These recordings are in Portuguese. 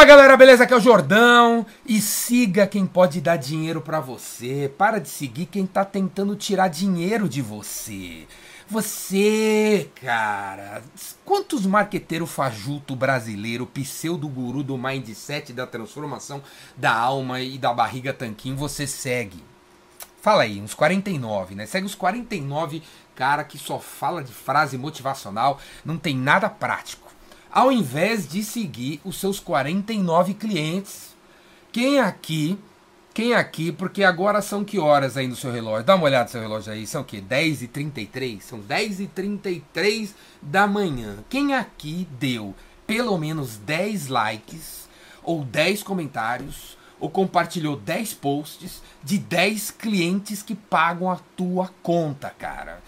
Fala galera, beleza? Aqui é o Jordão e siga quem pode dar dinheiro pra você. Para de seguir quem tá tentando tirar dinheiro de você. Você, cara, quantos marqueteiro fajuto brasileiro, pseudo guru do mindset da transformação da alma e da barriga tanquinho você segue? Fala aí, uns 49, né? Segue os 49 cara que só fala de frase motivacional, não tem nada prático. Ao invés de seguir os seus 49 clientes. Quem aqui quem aqui, porque agora são que horas aí no seu relógio? Dá uma olhada no seu relógio aí, são o quê? 10 e 33 São 10 e 33 da manhã. Quem aqui deu pelo menos 10 likes ou 10 comentários ou compartilhou 10 posts de 10 clientes que pagam a tua conta, cara?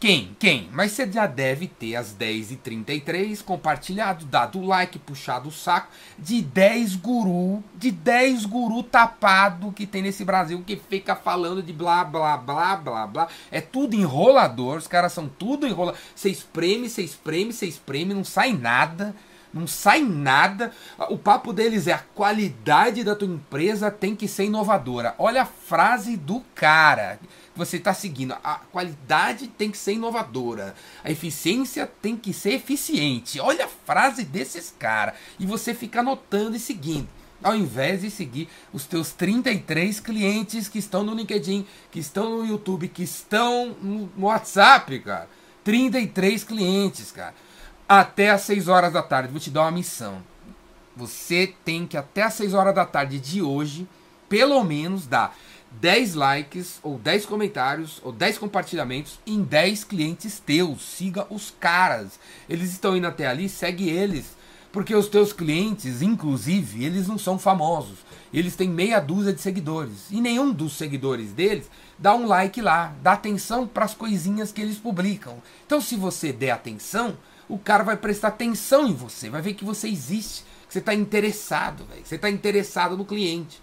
Quem? Quem? Mas você já deve ter às 10h33 compartilhado, dado o like, puxado o saco de 10 guru, de 10 guru tapado que tem nesse Brasil que fica falando de blá blá blá blá blá. É tudo enrolador, os caras são tudo enrolador. Você espreme, você espreme, você espreme, não sai nada. Não sai nada. O papo deles é a qualidade da tua empresa tem que ser inovadora. Olha a frase do cara você está seguindo. A qualidade tem que ser inovadora. A eficiência tem que ser eficiente. Olha a frase desses caras. E você fica anotando e seguindo. Ao invés de seguir os teus 33 clientes que estão no LinkedIn, que estão no YouTube, que estão no WhatsApp, cara. 33 clientes, cara. Até às 6 horas da tarde. Vou te dar uma missão. Você tem que até às 6 horas da tarde de hoje, pelo menos, dar 10 likes, ou 10 comentários, ou 10 compartilhamentos em 10 clientes teus. Siga os caras. Eles estão indo até ali, segue eles. Porque os teus clientes, inclusive, eles não são famosos. Eles têm meia dúzia de seguidores. E nenhum dos seguidores deles dá um like lá, dá atenção para as coisinhas que eles publicam. Então, se você der atenção, o cara vai prestar atenção em você, vai ver que você existe, que você está interessado, véio, você está interessado no cliente.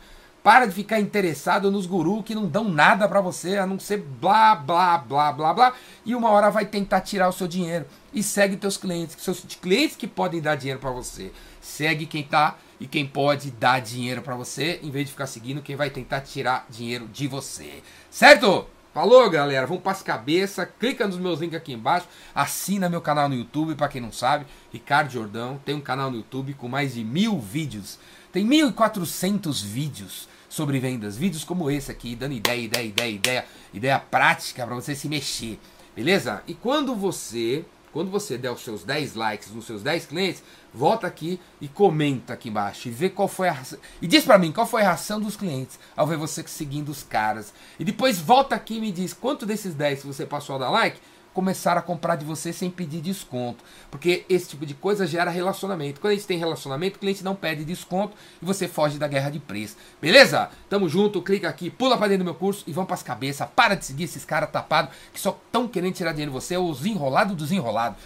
Para de ficar interessado nos gurus que não dão nada para você, a não ser blá, blá, blá, blá, blá. E uma hora vai tentar tirar o seu dinheiro. E segue teus clientes, seus clientes que podem dar dinheiro para você. Segue quem tá e quem pode dar dinheiro para você, em vez de ficar seguindo quem vai tentar tirar dinheiro de você. Certo? Falou, galera. Vamos para as cabeças. Clica nos meus links aqui embaixo. Assina meu canal no YouTube, para quem não sabe. Ricardo Jordão. Tem um canal no YouTube com mais de mil vídeos. Tem 1.400 vídeos sobre vendas. Vídeos como esse aqui, dando ideia, ideia, ideia, ideia, ideia prática para você se mexer. Beleza? E quando você, quando você der os seus 10 likes nos seus 10 clientes, volta aqui e comenta aqui embaixo e vê qual foi a e diz para mim qual foi a reação dos clientes ao ver você seguindo os caras. E depois volta aqui e me diz quanto desses 10 que você passou a dar like começar a comprar de você sem pedir desconto. Porque esse tipo de coisa gera relacionamento. Quando a gente tem relacionamento, o cliente não pede desconto e você foge da guerra de preço. Beleza? Tamo junto, clica aqui, pula pra dentro do meu curso e vamos pras cabeças. Para de seguir esses caras tapados que só estão querendo tirar dinheiro de você, os enrolados dos enrolados.